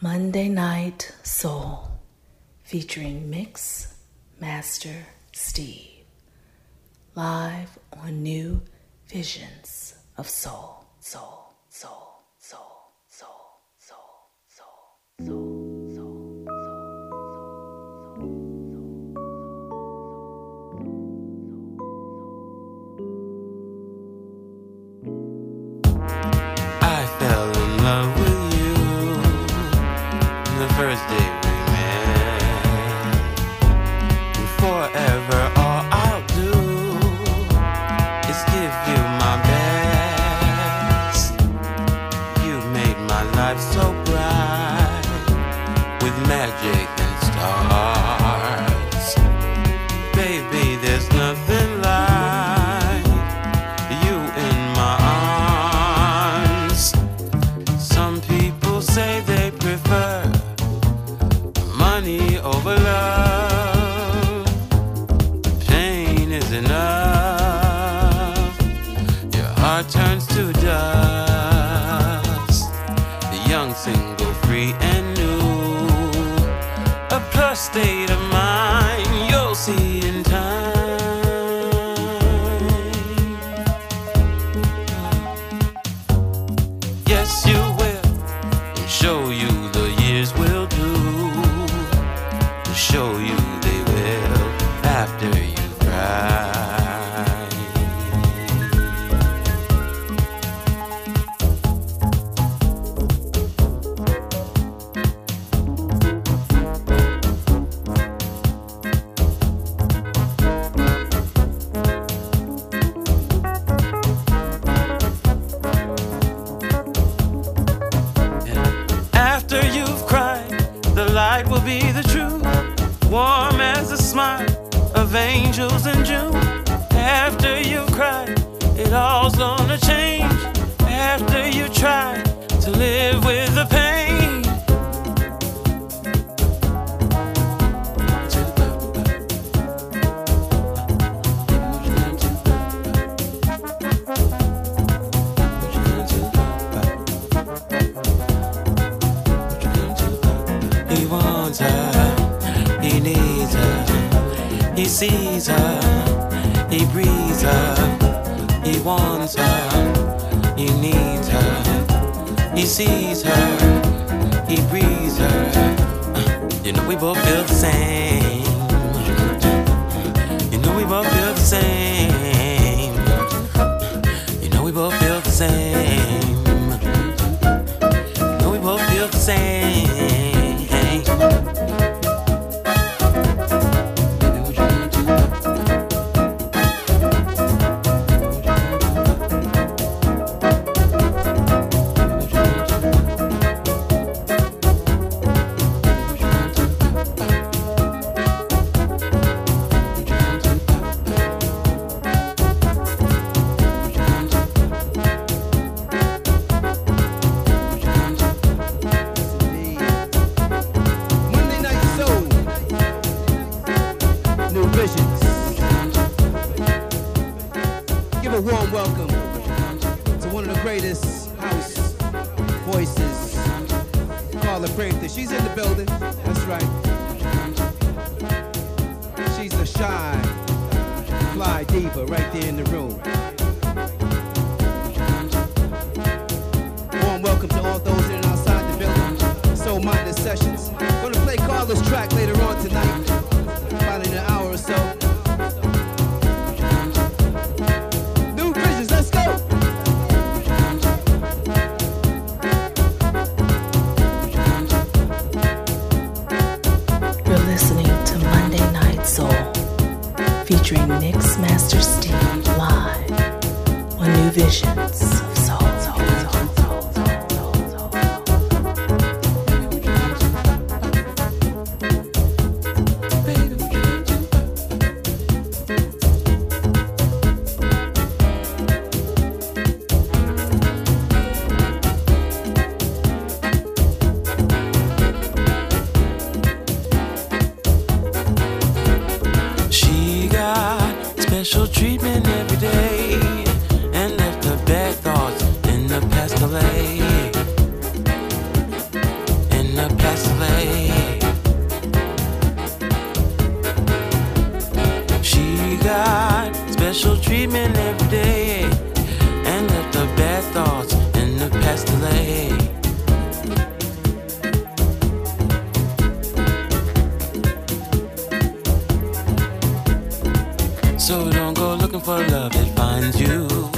Monday Night Soul featuring Mix Master Steve live on New Visions of Soul, Soul, Soul, Soul, Soul, Soul, Soul, Soul. wants her, he needs her, he sees her, he breathes her. Uh, you know we both feel the same. Cause for love, it finds you.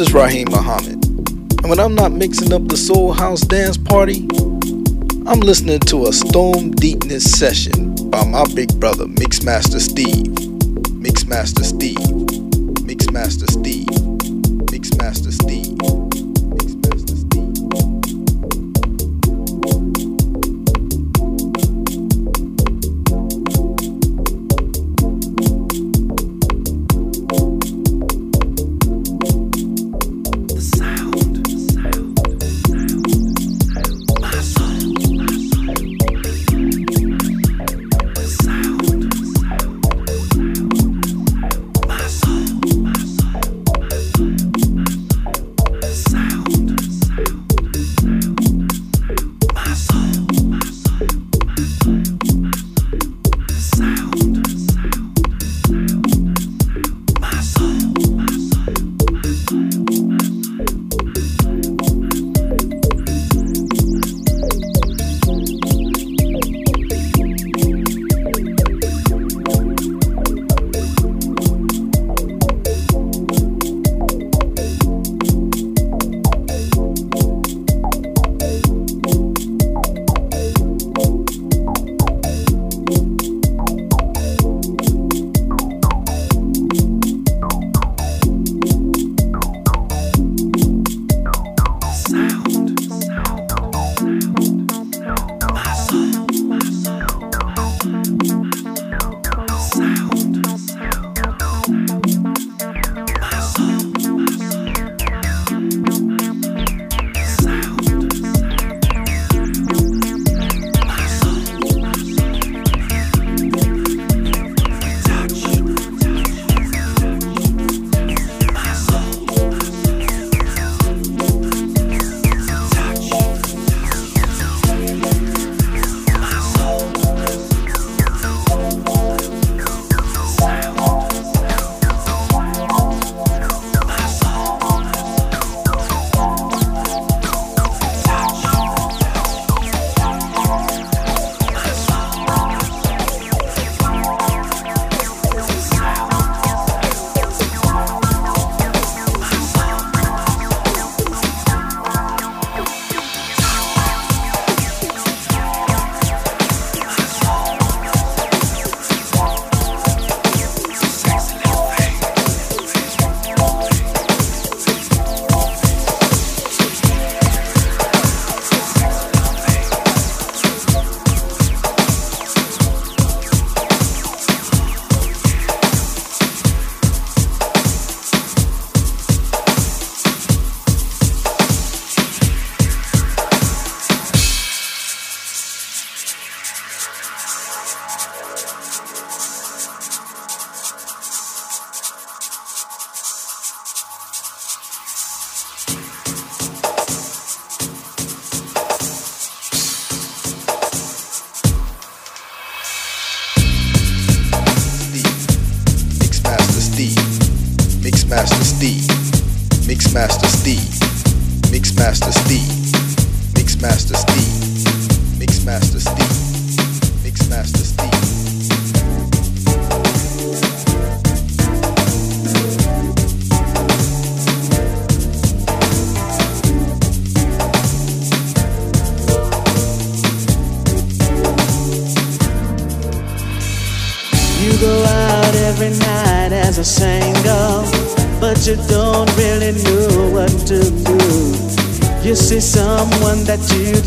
This is Raheem Muhammad, and when I'm not mixing up the Soul House dance party, I'm listening to a Storm Deepness session by my big brother Mixmaster Steve. Mixmaster Steve.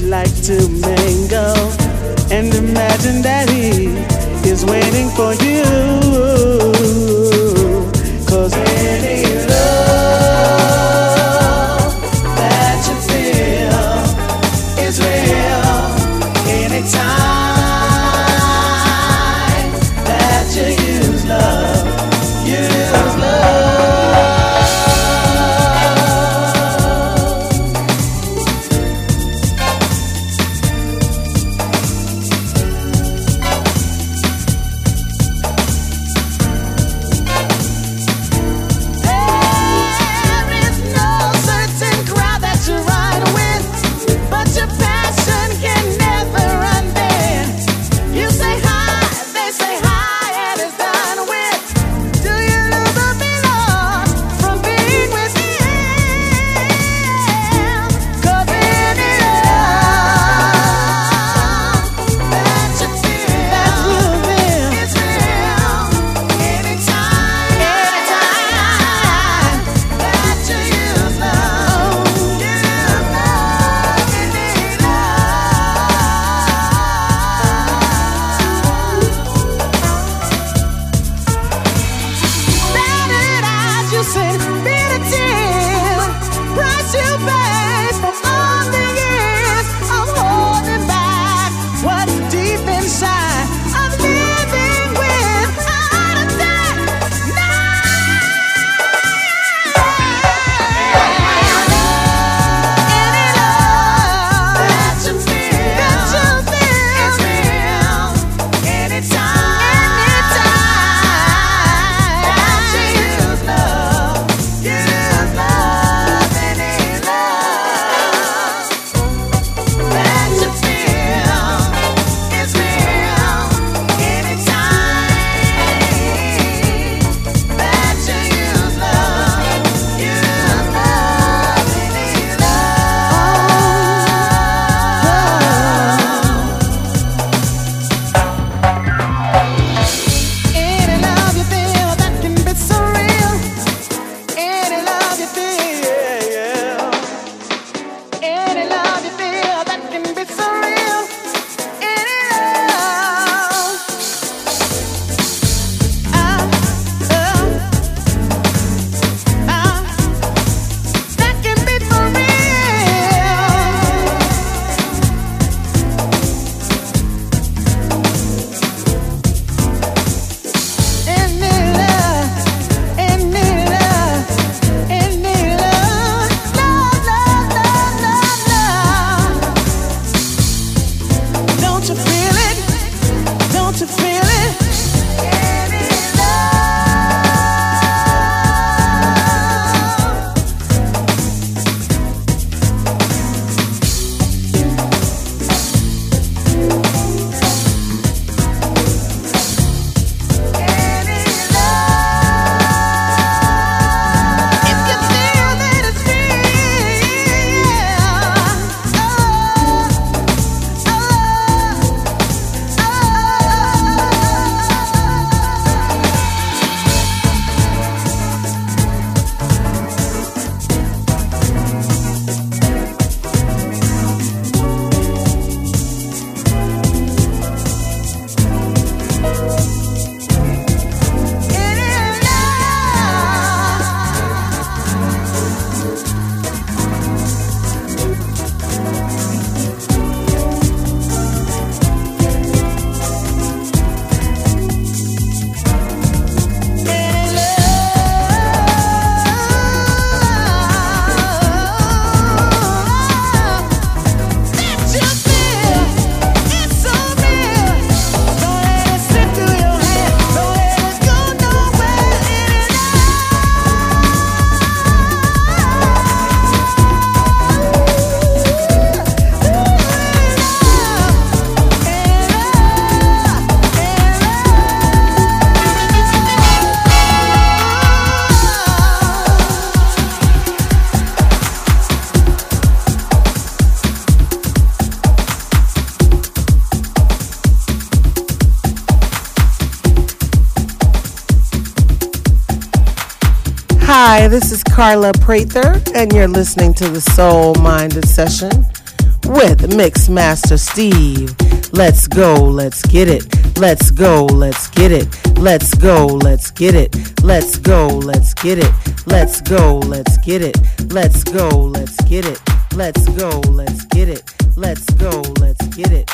Like to Hi, this is Carla Prather, and you're listening to the Soul Minded Session with Mix Master Steve. Let's go, let's get it. Let's go, let's get it. Let's go, let's get it. Let's go, let's get it. Let's go, let's get it. Let's go, let's get it. Let's go, let's get it. Let's go, let's get it.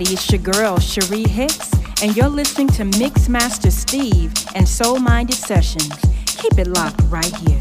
Everybody, it's your girl Cherie Hicks, and you're listening to Mixmaster Steve and Soul Minded Sessions. Keep it locked right here.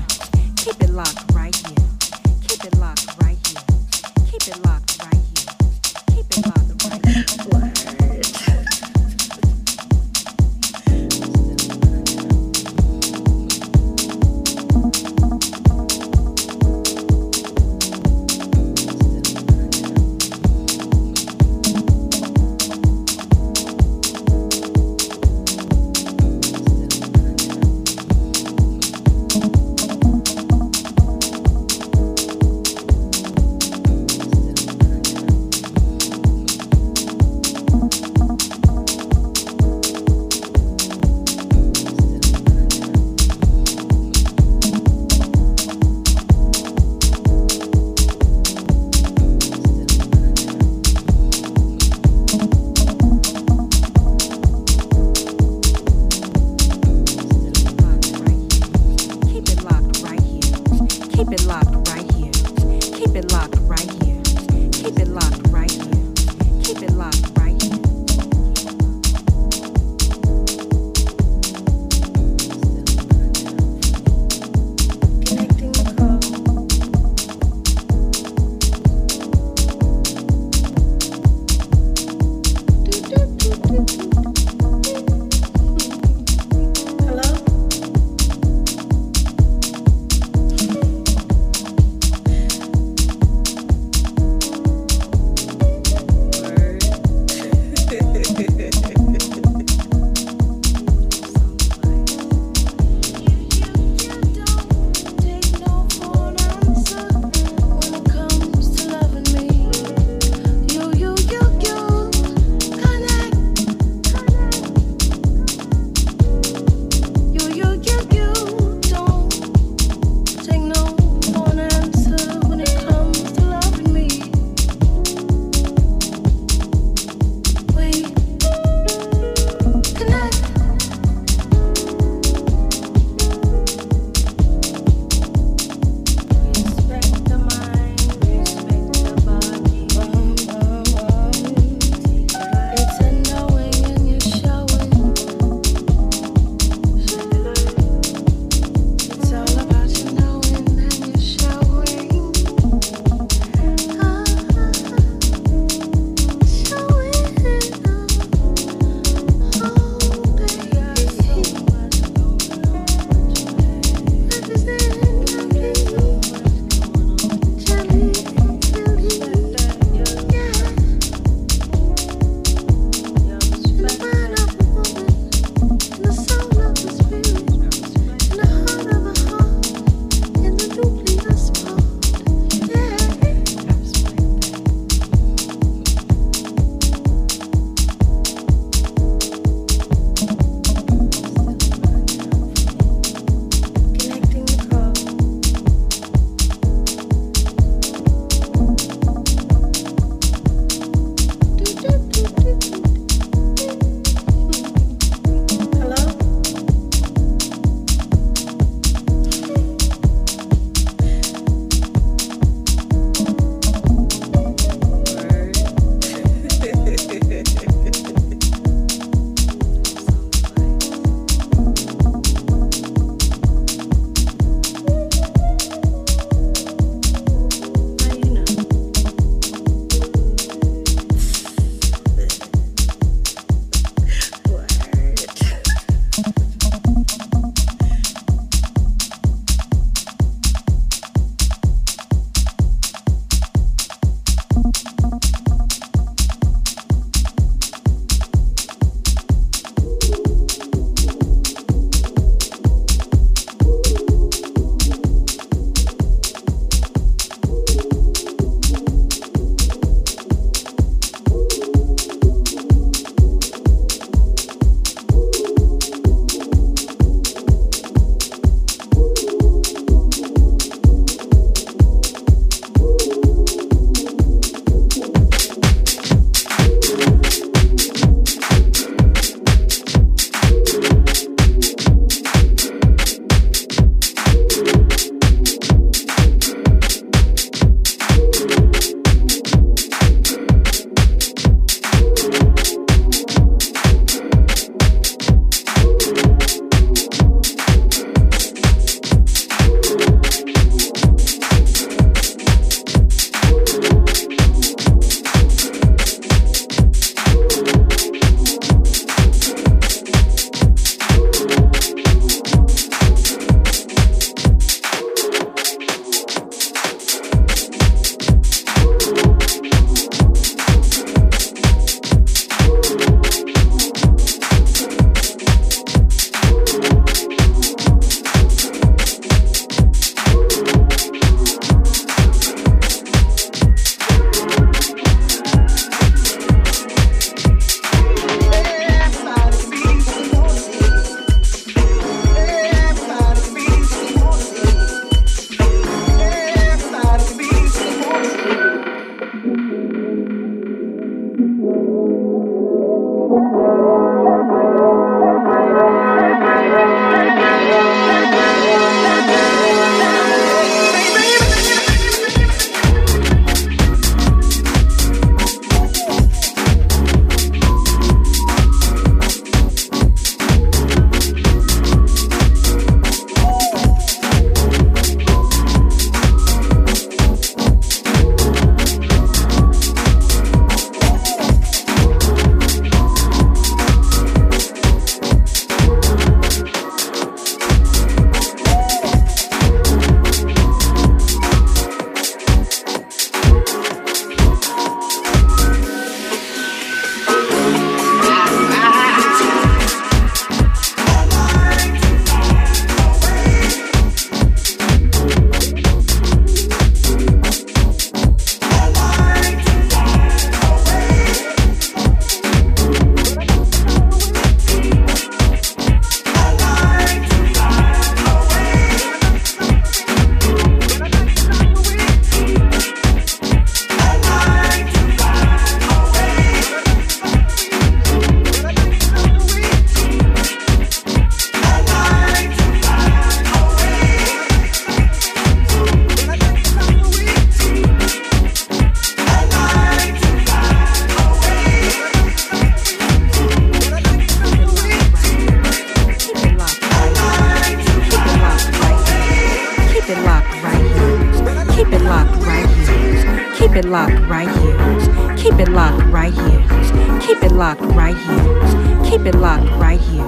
Locked right here. Keep it locked right here.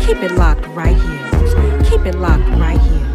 Keep it locked right here. Keep it locked right here.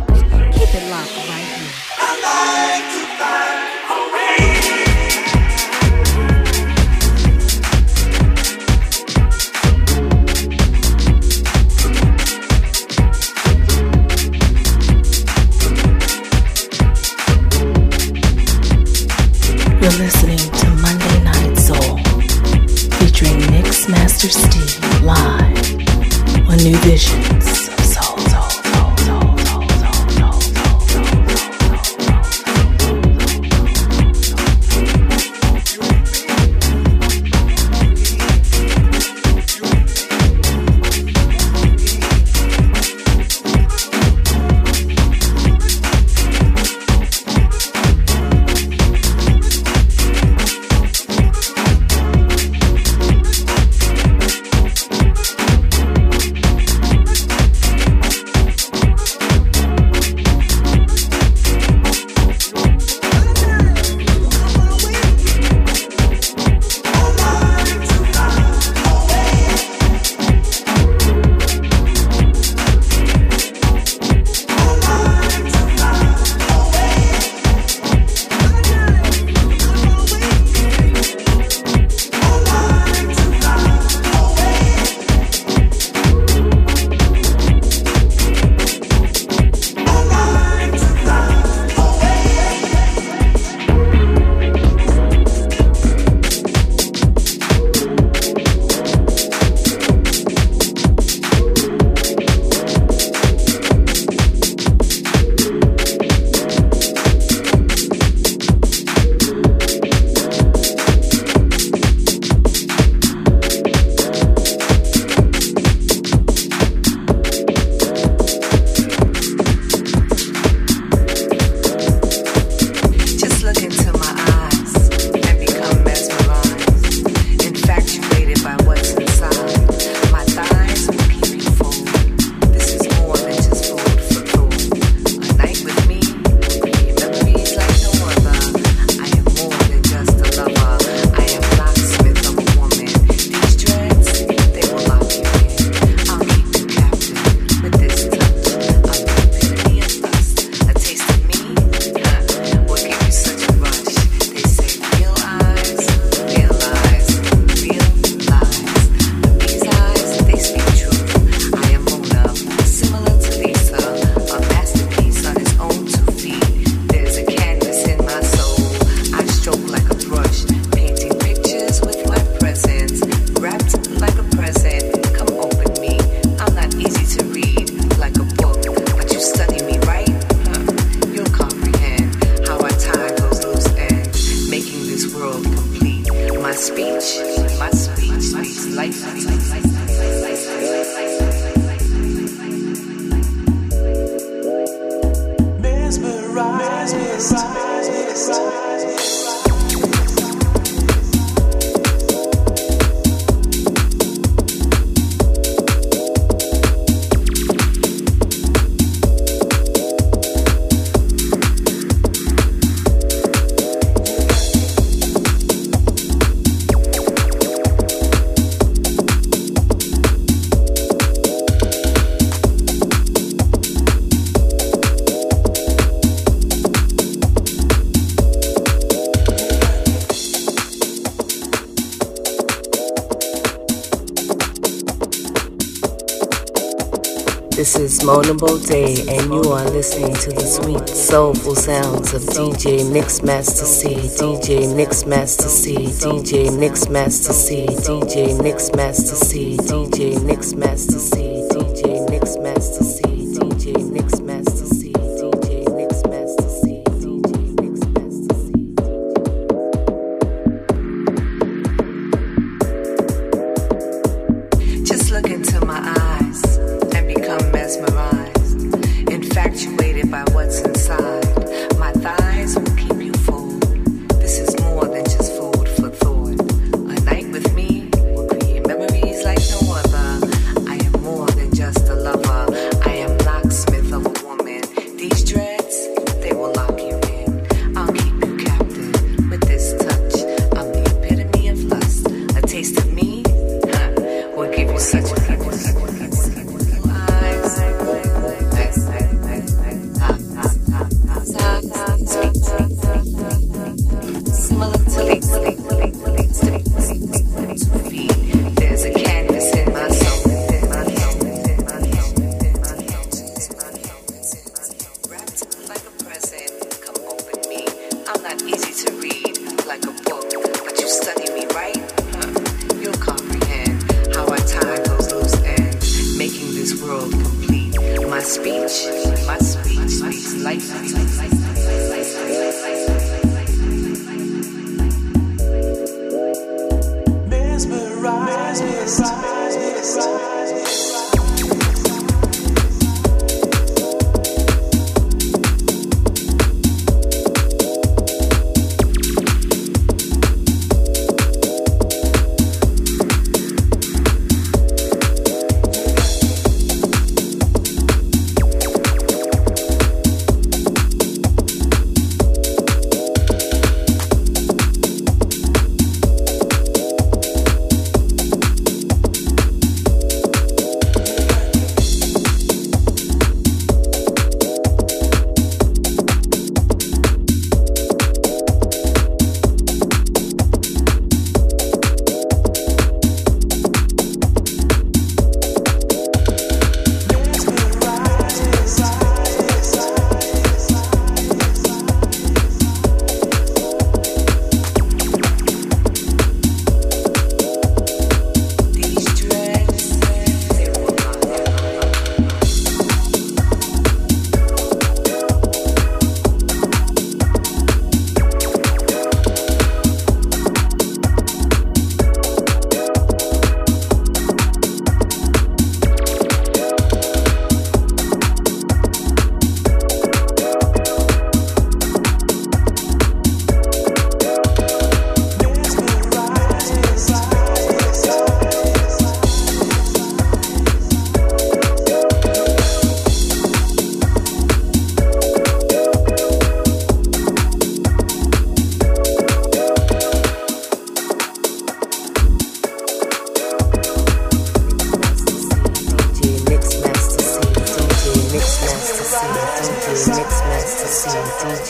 Monable Day, and you are listening to the sweet, soulful sounds of DJ Mixmaster C, DJ Mixmaster C, DJ Mixmaster C, DJ Mixmaster C, DJ Mixmaster C,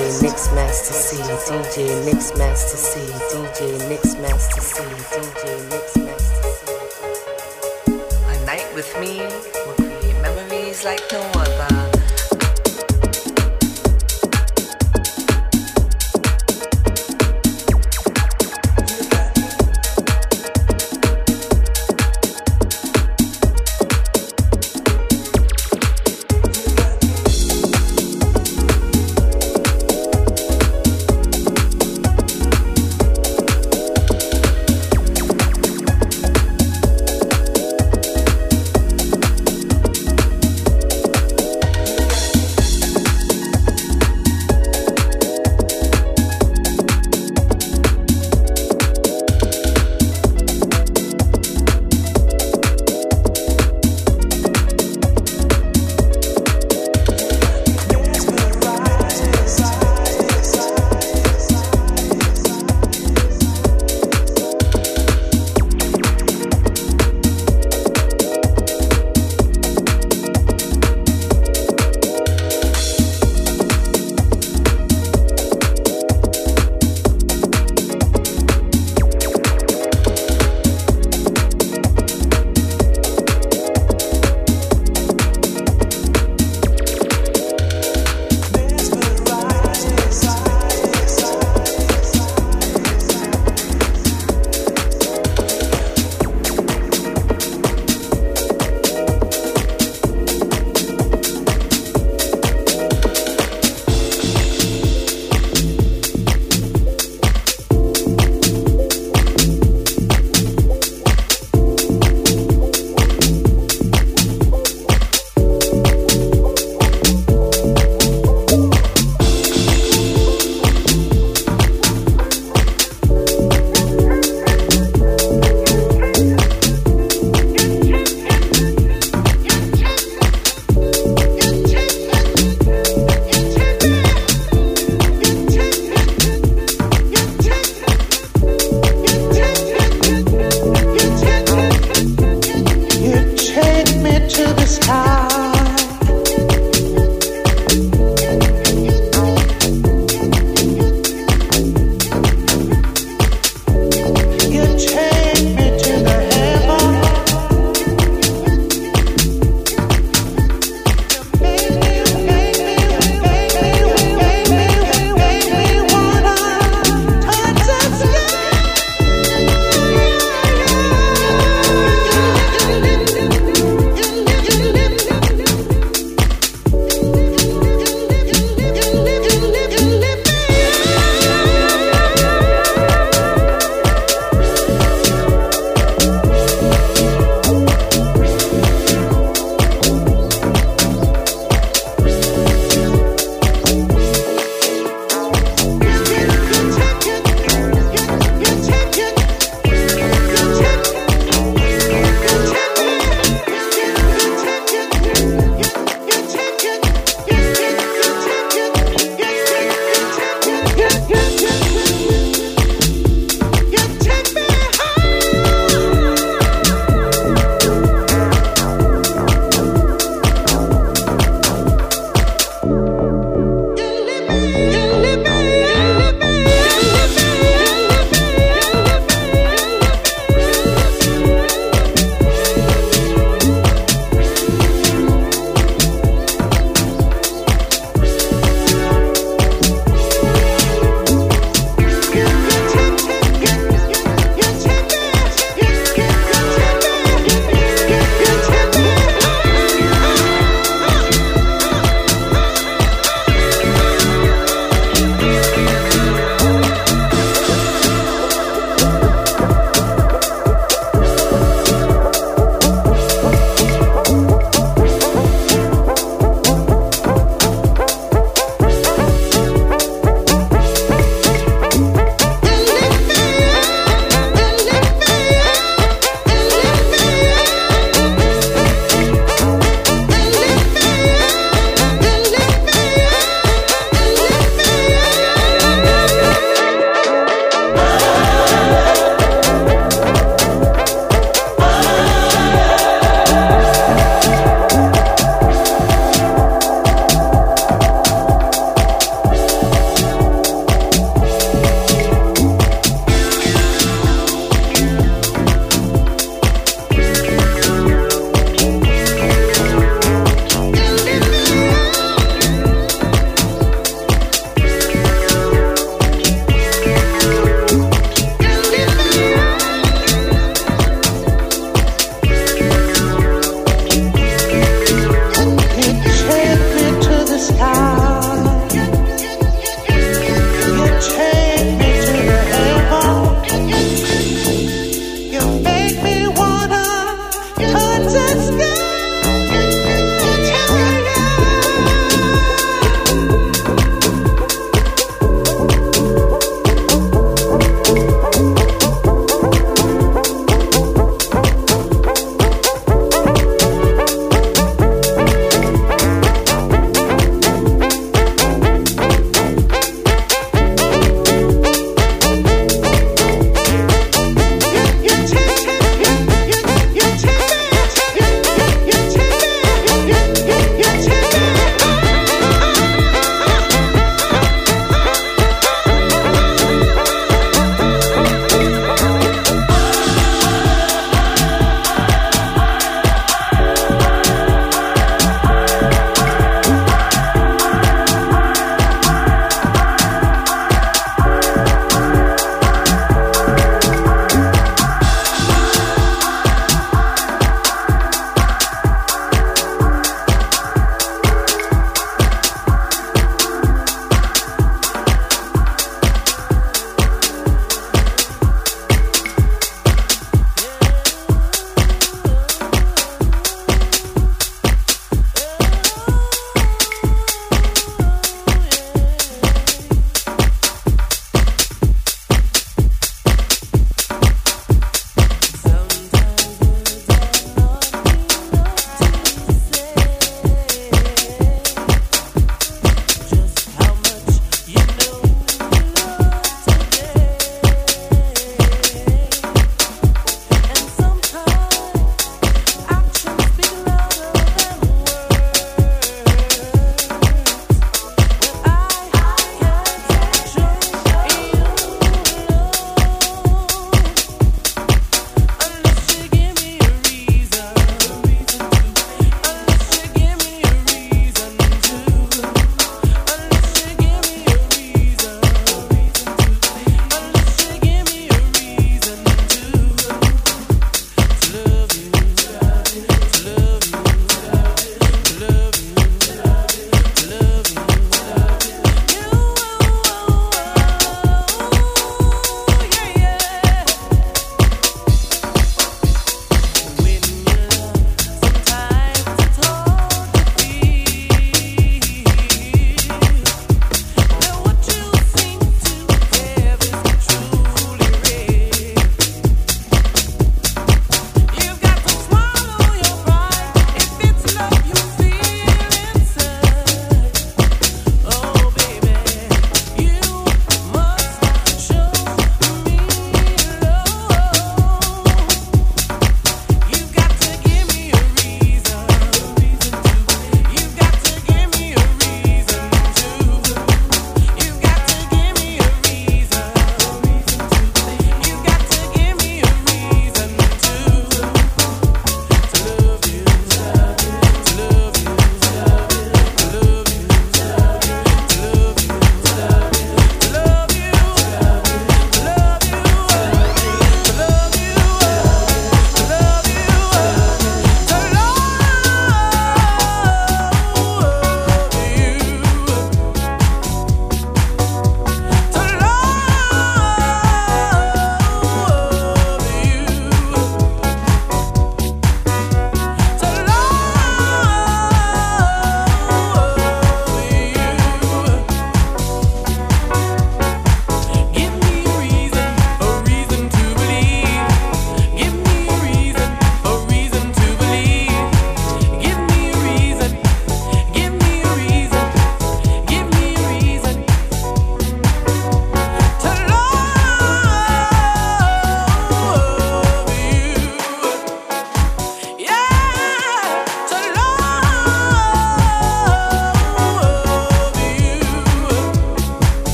DJ Mix Master C, DJ Mix Master C, DJ Mix Master C, DJ Mix Master C. A night with me will create memories like no other.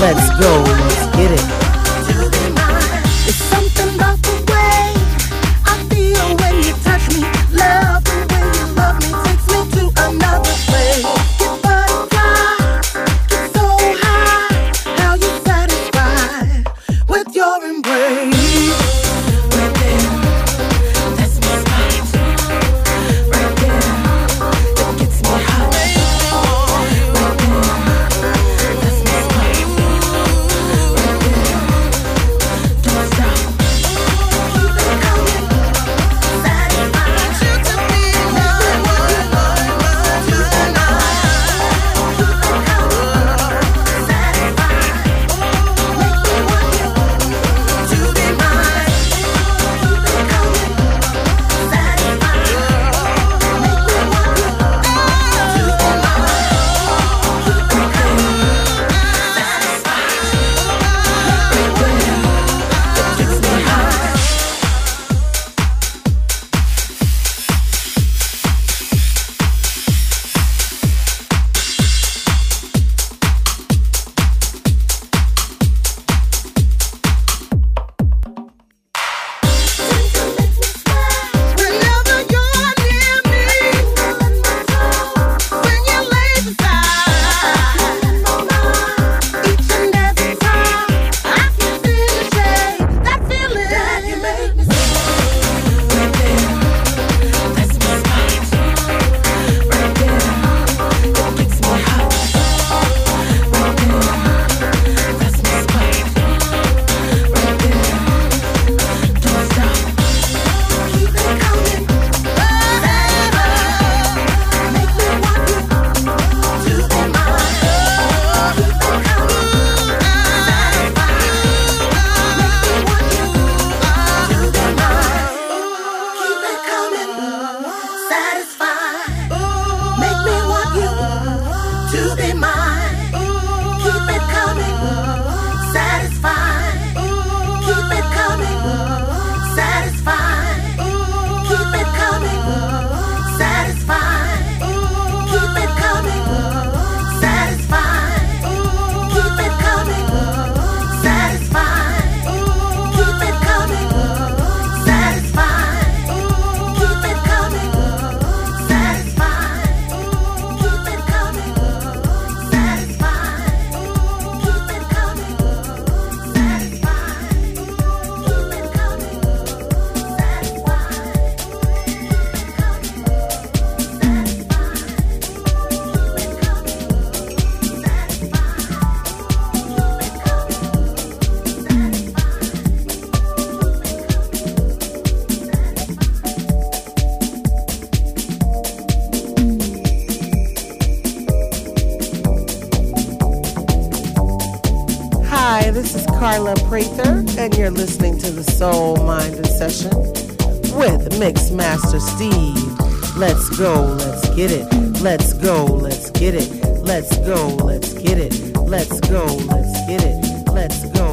Let's go, let's get it. Steve. Let's go, let's get it. Let's go, let's get it. Let's go, let's get it. Let's go, let's get it. Let's go.